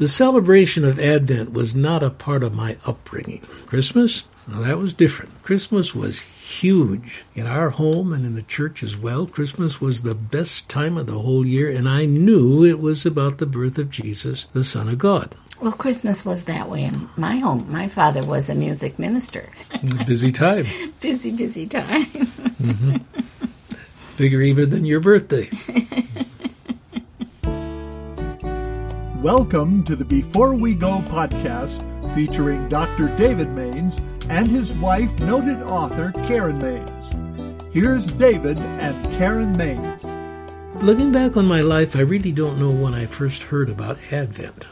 The celebration of Advent was not a part of my upbringing. Christmas? Now that was different. Christmas was huge in our home and in the church as well. Christmas was the best time of the whole year, and I knew it was about the birth of Jesus, the Son of God. Well, Christmas was that way in my home. My father was a music minister. busy time. busy, busy time. mm-hmm. Bigger even than your birthday. Welcome to the Before We Go podcast featuring Dr. David Mains and his wife, noted author Karen Mains. Here's David and Karen Mains. Looking back on my life, I really don't know when I first heard about Advent.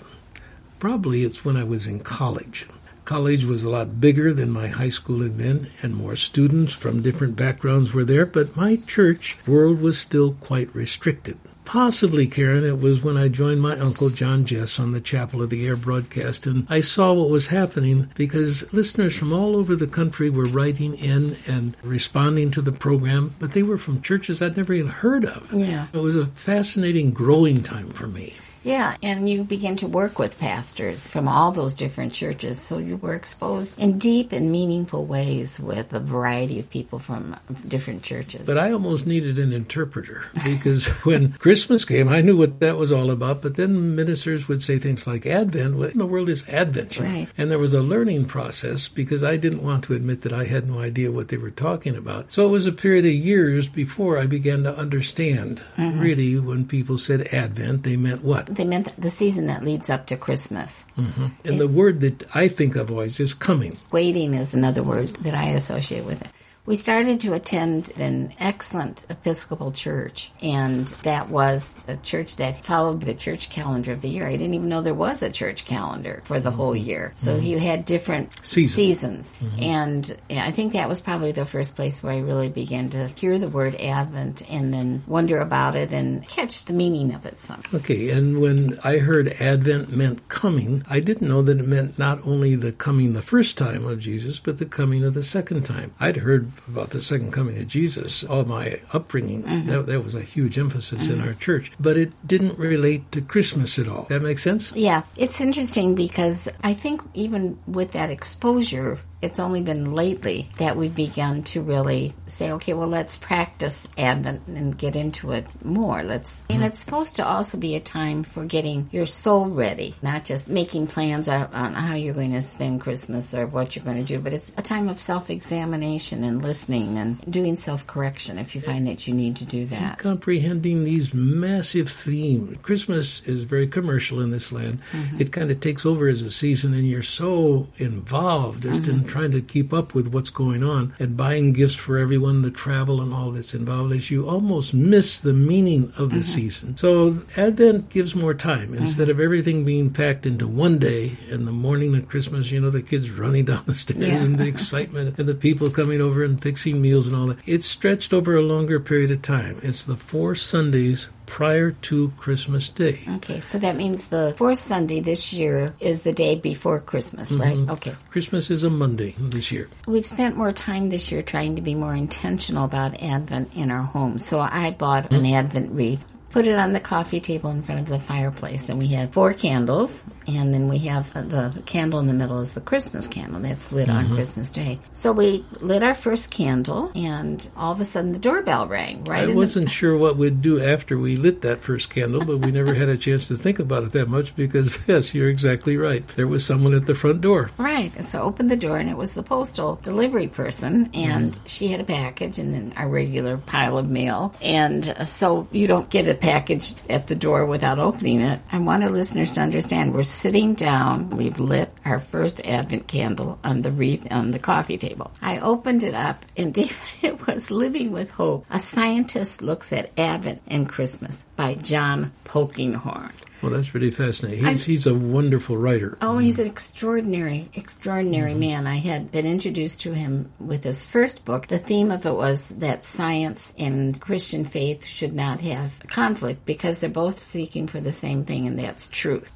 Probably it's when I was in college. College was a lot bigger than my high school had been, and more students from different backgrounds were there, but my church world was still quite restricted. Possibly, Karen, it was when I joined my uncle John Jess on the Chapel of the Air broadcast, and I saw what was happening because listeners from all over the country were writing in and responding to the program, but they were from churches I'd never even heard of. Yeah. It was a fascinating growing time for me. Yeah, and you begin to work with pastors from all those different churches. So you were exposed in deep and meaningful ways with a variety of people from different churches. But I almost needed an interpreter because when Christmas came, I knew what that was all about. But then ministers would say things like Advent. What in the world is Advent? Right. And there was a learning process because I didn't want to admit that I had no idea what they were talking about. So it was a period of years before I began to understand mm-hmm. really when people said Advent, they meant what? They meant the season that leads up to Christmas. Mm-hmm. And it, the word that I think of always is coming. Waiting is another word that I associate with it. We started to attend an excellent Episcopal church, and that was a church that followed the church calendar of the year. I didn't even know there was a church calendar for the mm-hmm. whole year. So mm-hmm. you had different Season. seasons. Mm-hmm. And I think that was probably the first place where I really began to hear the word Advent and then wonder about it and catch the meaning of it some. Okay, and when I heard Advent meant coming, I didn't know that it meant not only the coming the first time of Jesus, but the coming of the second time. I'd heard about the second coming of Jesus, all my upbringing, mm-hmm. that, that, was a huge emphasis mm-hmm. in our church. But it didn't relate to Christmas at all. That makes sense? Yeah. It's interesting because I think even with that exposure, it's only been lately that we've begun to really say, okay, well, let's practice Advent and get into it more. Let's, and it's supposed to also be a time for getting your soul ready, not just making plans on how you're going to spend Christmas or what you're going to do, but it's a time of self-examination and listening and doing self-correction if you find that you need to do that. And comprehending these massive themes. Christmas is very commercial in this land. Mm-hmm. It kind of takes over as a season, and you're so involved just mm-hmm. in trying to keep up with what's going on and buying gifts for everyone, the travel and all that's involved, is you almost miss the meaning of the mm-hmm. season. So Advent gives more time. Instead mm-hmm. of everything being packed into one day and the morning of Christmas, you know, the kids running down the stairs yeah. and the excitement and the people coming over and fixing meals and all that. It's stretched over a longer period of time. It's the four Sundays prior to Christmas Day. Okay, so that means the fourth Sunday this year is the day before Christmas, right? Mm-hmm. Okay. Christmas is a Monday this year. We've spent more time this year trying to be more intentional about Advent in our home. So I bought mm-hmm. an Advent wreath put it on the coffee table in front of the fireplace. And we had four candles, and then we have the candle in the middle is the Christmas candle that's lit mm-hmm. on Christmas Day. So we lit our first candle, and all of a sudden the doorbell rang. Right, I wasn't the... sure what we'd do after we lit that first candle, but we never had a chance to think about it that much because yes, you're exactly right. There was someone at the front door. Right. So I opened the door, and it was the postal delivery person, and mm-hmm. she had a package, and then our regular pile of mail, and uh, so you don't get a package at the door without opening it. I want our listeners to understand we're sitting down. We've lit our first Advent candle on the wreath on the coffee table. I opened it up, and David, it was Living with Hope. A scientist looks at Advent and Christmas by John Polkinghorne. Well, that's really fascinating. He's, he's a wonderful writer. Oh, he's an extraordinary, extraordinary mm-hmm. man. I had been introduced to him with his first book. The theme of it was that science and Christian faith should not have conflict because they're both seeking for the same thing, and that's truth.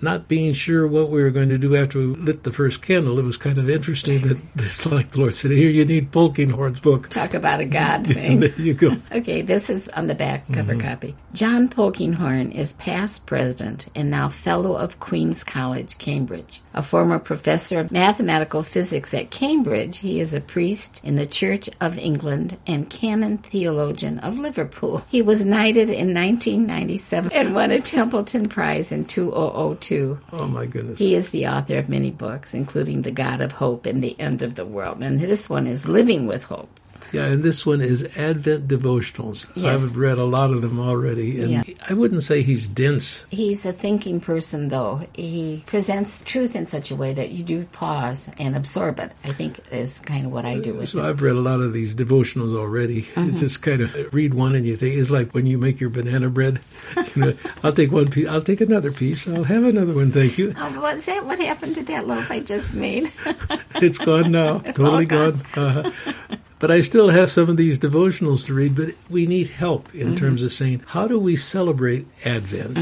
Not being sure what we were going to do after we lit the first candle, it was kind of interesting that it's like the Lord said, Here, you need Polkinghorne's book. Talk about a God thing. there you go. Okay, this is on the back cover mm-hmm. copy. John Polkinghorne is past president and now fellow of Queen's College, Cambridge. A former professor of mathematical physics at Cambridge, he is a priest in the Church of England and canon theologian of Liverpool. He was knighted in 1997 and won a Templeton Prize in 2002. Oh, my goodness. He is the author of many books, including The God of Hope and The End of the World. And this one is Living with Hope. Yeah, and this one is Advent devotionals. Yes. I've read a lot of them already, and Yeah. I wouldn't say he's dense. He's a thinking person, though. He presents truth in such a way that you do pause and absorb it. I think is kind of what I do with So it. I've read a lot of these devotionals already. Mm-hmm. It's just kind of read one and you think it's like when you make your banana bread. You know, I'll take one piece. I'll take another piece. I'll have another one. Thank you. Oh, was that what happened to that loaf I just made? It's gone now. totally gone. gone. Uh-huh. But I still have some of these devotionals to read, but we need help in Mm-hmm. terms of saying, how do we celebrate Advent,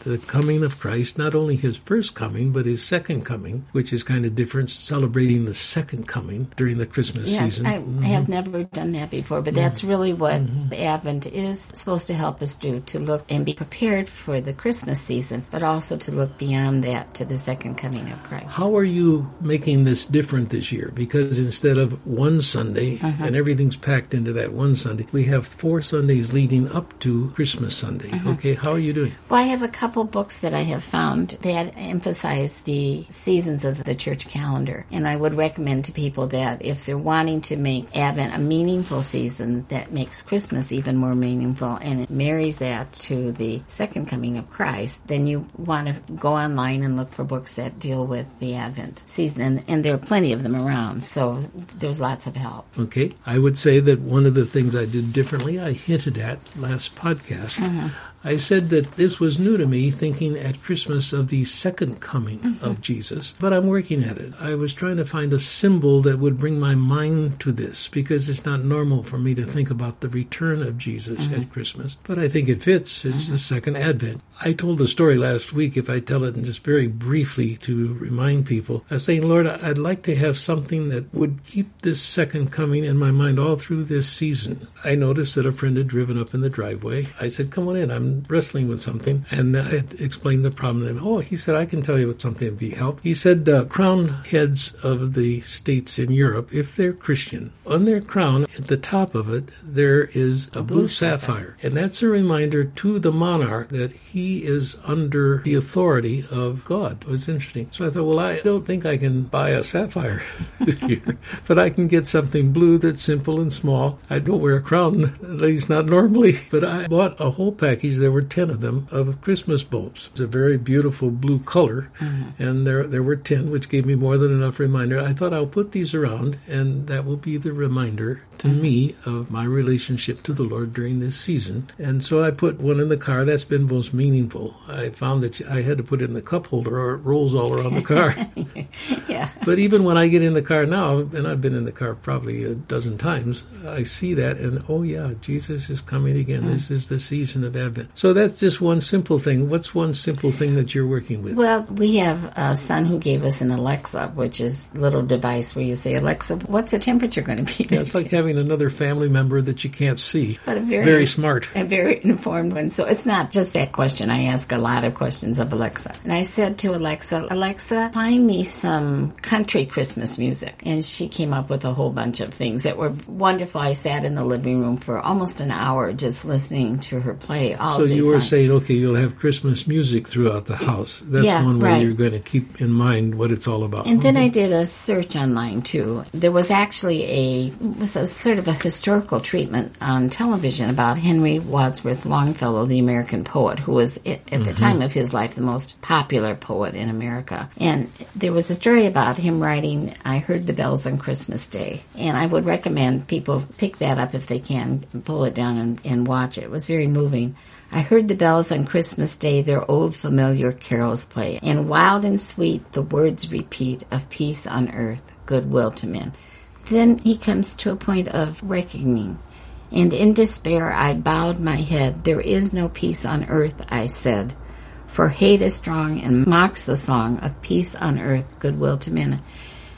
the coming of Christ, not only his first coming, but his second coming, which is kind of different, celebrating the second coming during the Christmas Yes, season. Mm-hmm. I, I have never done that before, but that's really what Advent is supposed to help us do to look and be prepared for the Christmas season, but also to look beyond that to the second coming of Christ. How are you making this different this year? Because instead of one Sunday Uh-huh. And everything's packed into that one Sunday, we have four Sundays leading up to Christmas Sunday. Uh-huh. Okay, how are you doing? Well, I have a couple books that I have found that emphasize the seasons of the church calendar. And I would recommend to people that if they're wanting to make Advent a meaningful season that makes Christmas even more meaningful and it marries that to the second coming of Christ, then you want to go online and look for books that deal with the Advent season. And, and there are plenty of them around, so there's lots of help. Okay, I would say that one of the things I did differently, I hinted at last podcast. Mm-hmm. I said that this was new to me, thinking at Christmas of the second coming mm-hmm. of Jesus, but I'm working at it. I was trying to find a symbol that would bring my mind to this because it's not normal for me to think about the return of Jesus at mm-hmm. Christmas, but I think it fits. It's the second advent. I told the story last week, if I tell it in just very briefly to remind people, I was saying, Lord, I'd like to have something that would keep this second coming in my mind all through this season. I noticed that a friend had driven up in the driveway. I said, Come on in, I'm wrestling with something. And I explained the problem to him. Oh, he said, I can tell you what something would be help. He said, uh, Crown heads of the states in Europe, if they're Christian, on their crown, at the top of it, there is a, blue, blue sapphire. And that's a reminder to the monarch that he is under the authority of God. It was interesting. So I thought, well, I don't think I can buy a sapphire this year, but I can get something blue that's simple and small. I don't wear a crown, at least not normally, but I bought a whole package. There were 10 of them of Christmas bulbs. It's a very beautiful blue color, mm-hmm. and there, there were 10, which gave me more than enough reminder. I thought I'll put these around, and that will be the reminder to mm-hmm. me of my relationship to the Lord during this season. And so I put one in the car. That's been most meaningful. I found that I had to put it in the cup holder or it rolls all around the car. Yeah. but even when I get in the car now, and I've been in the car probably a dozen times, I see that and oh yeah, Jesus is coming again. This is the season of Advent. So that's just one simple thing. What's one simple thing that you're working with? Well, we have a son who gave us an Alexa, which is a little device where you say, Alexa, what's the temperature going to be? Yeah, it's like having another family member that you can't see. but a very, Very smart. a very informed one. So it's not just that question. I ask a lot of questions of Alexa. And I said to Alexa, Alexa, find me some country Christmas music. And she came up with a whole bunch of things that were wonderful. I sat in the living room for almost an hour just listening to her play all So you were songs. saying, okay, you'll have Christmas music throughout the house. That's Yeah, one way right. you're going to keep in mind what it's all about. And then I did a search online too. There was actually a was a sort of a historical treatment on television about Henry Wadsworth Longfellow, the American poet, who was at, at the mm-hmm. time of his life the most popular poet in America. And there was a story about him writing "I Heard the Bells on Christmas Day," and I would recommend people pick that up if they can, pull it down and, and watch it. It was very moving. I heard the bells on Christmas Day their old familiar carols play, and wild and sweet the words repeat of peace on earth, goodwill to men. Then he comes to a point of reckoning, and in despair I bowed my head. There is no peace on earth, I said. For hate is strong and mocks the song of peace on earth, goodwill to men.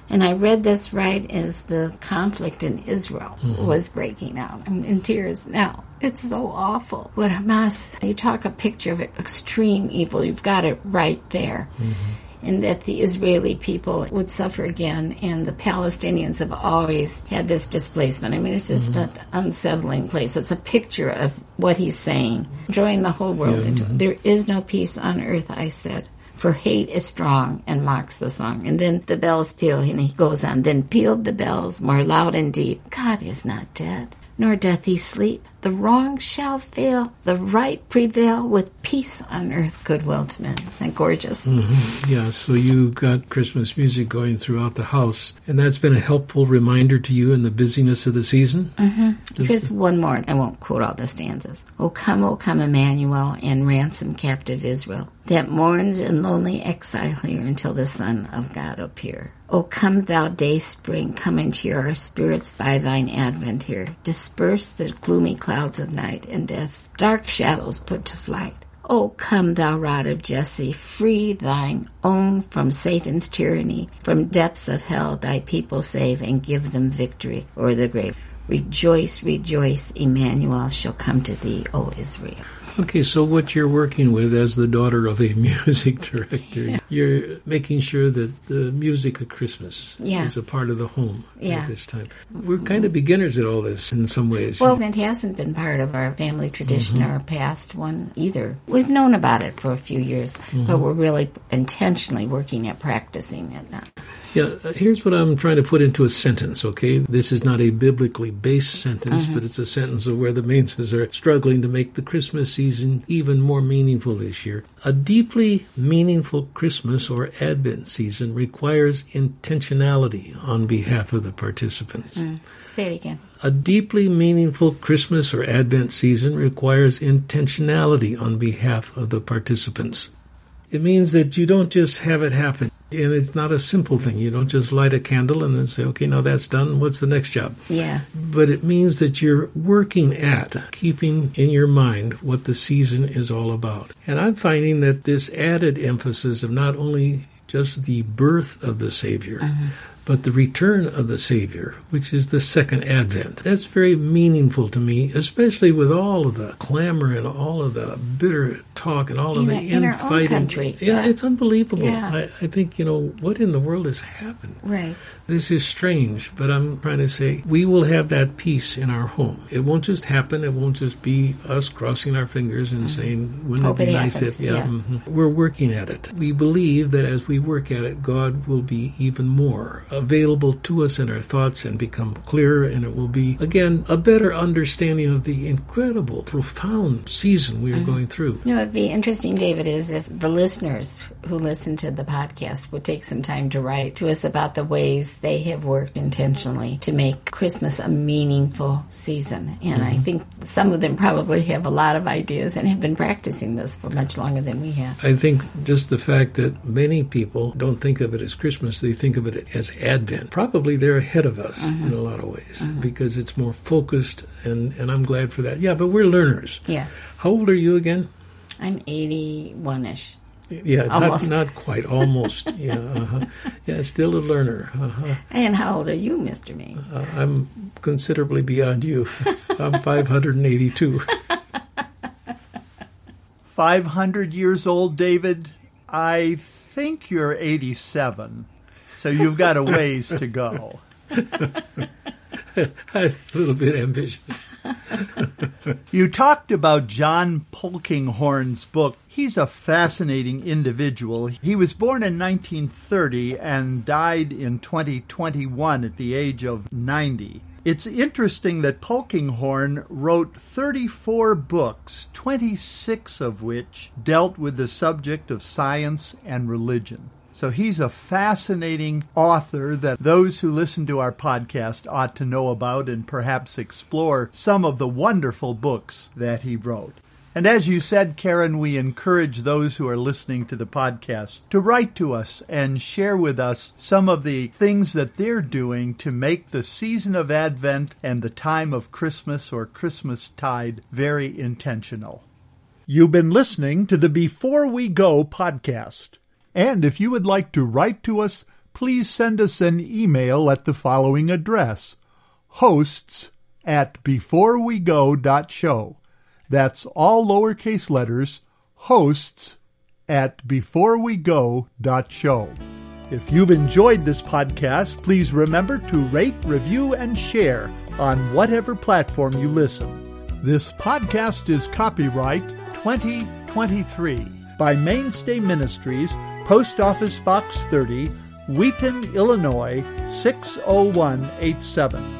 And I read this right as the conflict in Israel mm-hmm. was breaking out. I'm in tears now. It's so awful. What Hamas, you talk a picture of extreme evil, you've got it right there. Mm-hmm and that the Israeli people would suffer again, and the Palestinians have always had this displacement. I mean, it's just mm-hmm. an unsettling place. It's a picture of what he's saying, drawing the whole world yeah. into it. There is no peace on earth, I said. For hate is strong and mocks the song. And then the bells peal, and he goes on. Then pealed the bells more loud and deep. God is not dead, nor doth he sleep the wrong shall fail, the right prevail with peace on earth, goodwill to men. Isn't that gorgeous? Mm-hmm. Yeah, so you got Christmas music going throughout the house, and that's been a helpful reminder to you in the busyness of the season? Mm-hmm. Just one more. I won't quote all the stanzas. O come, O come, Emmanuel, and ransom captive Israel, that mourns in lonely exile here until the Son of God appear. O come, thou day spring, come into our spirits by thine advent here. Disperse the gloomy clouds clouds of night and death's dark shadows put to flight. O come, thou rod of Jesse, free thine own from Satan's tyranny, from depths of hell thy people save, and give them victory o'er the grave. Rejoice, rejoice, Emmanuel shall come to thee, O Israel. Okay, so what you're working with as the daughter of a music director. you're making sure that the music of Christmas yeah. is a part of the home yeah. at this time. We're kind of beginners at all this in some ways. Well, it hasn't been part of our family tradition mm-hmm. or past one either. We've known about it for a few years, mm-hmm. but we're really intentionally working at practicing it now. Yeah, here's what I'm trying to put into a sentence, okay? This is not a biblically based sentence, mm-hmm. but it's a sentence of where the Mainses are struggling to make the Christmas season even more meaningful this year. A deeply meaningful Christmas or Advent season requires intentionality on behalf of the participants. Mm. Say it again. A deeply meaningful Christmas or Advent season requires intentionality on behalf of the participants. It means that you don't just have it happen. And it's not a simple thing. You don't just light a candle and then say, okay, now that's done. What's the next job? Yeah. But it means that you're working at keeping in your mind what the season is all about. And I'm finding that this added emphasis of not only just the birth of the Savior, mm-hmm but the return of the Savior, which is the second advent. That's very meaningful to me, especially with all of the clamor and all of the bitter talk and all in of the infighting. Yeah, yeah, it's unbelievable. Yeah. I, I, think, you know, what in the world has happened? Right. This is strange, but I'm trying to say we will have that peace in our home. It won't just happen. It won't just be us crossing our fingers and mm-hmm. saying, wouldn't Hope it be it nice happens. if, yeah. yeah. Mm-hmm. We're working at it. We believe that as we work at it, God will be even more available to us in our thoughts and become clearer, and it will be, again, a better understanding of the incredible, profound season we are mm-hmm. going through. You know, it'd be interesting, David, is if the listeners who listen to the podcast would take some time to write to us about the ways they have worked intentionally to make Christmas a meaningful season. And mm-hmm. I think some of them probably have a lot of ideas and have been practicing this for much longer than we have. I think just the fact that many people don't think of it as Christmas, they think of it as Advent. Probably they're ahead of us mm-hmm. in a lot of ways mm-hmm. because it's more focused, and, and I'm glad for that. Yeah, but we're learners. Yeah. How old are you again? I'm 81 ish. Yeah, not, not quite, almost. yeah, uh-huh. yeah, still a learner. Uh-huh. And how old are you, Mr. Mains? Uh, I'm considerably beyond you. I'm 582. 500 years old, David. I think you're 87. So you've got a ways to go. a little bit ambitious. you talked about John Polkinghorne's book. He's a fascinating individual. He was born in 1930 and died in 2021 at the age of 90. It's interesting that Polkinghorne wrote 34 books, 26 of which dealt with the subject of science and religion. So he's a fascinating author that those who listen to our podcast ought to know about and perhaps explore some of the wonderful books that he wrote. And as you said, Karen, we encourage those who are listening to the podcast to write to us and share with us some of the things that they're doing to make the season of Advent and the time of Christmas or Christmas tide very intentional. You've been listening to the Before We Go podcast. And if you would like to write to us, please send us an email at the following address hosts at beforewego.show. That's all lowercase letters, hosts at beforewego.show. If you've enjoyed this podcast, please remember to rate, review, and share on whatever platform you listen. This podcast is copyright 2023 by Mainstay Ministries, Post Office Box 30, Wheaton, Illinois 60187.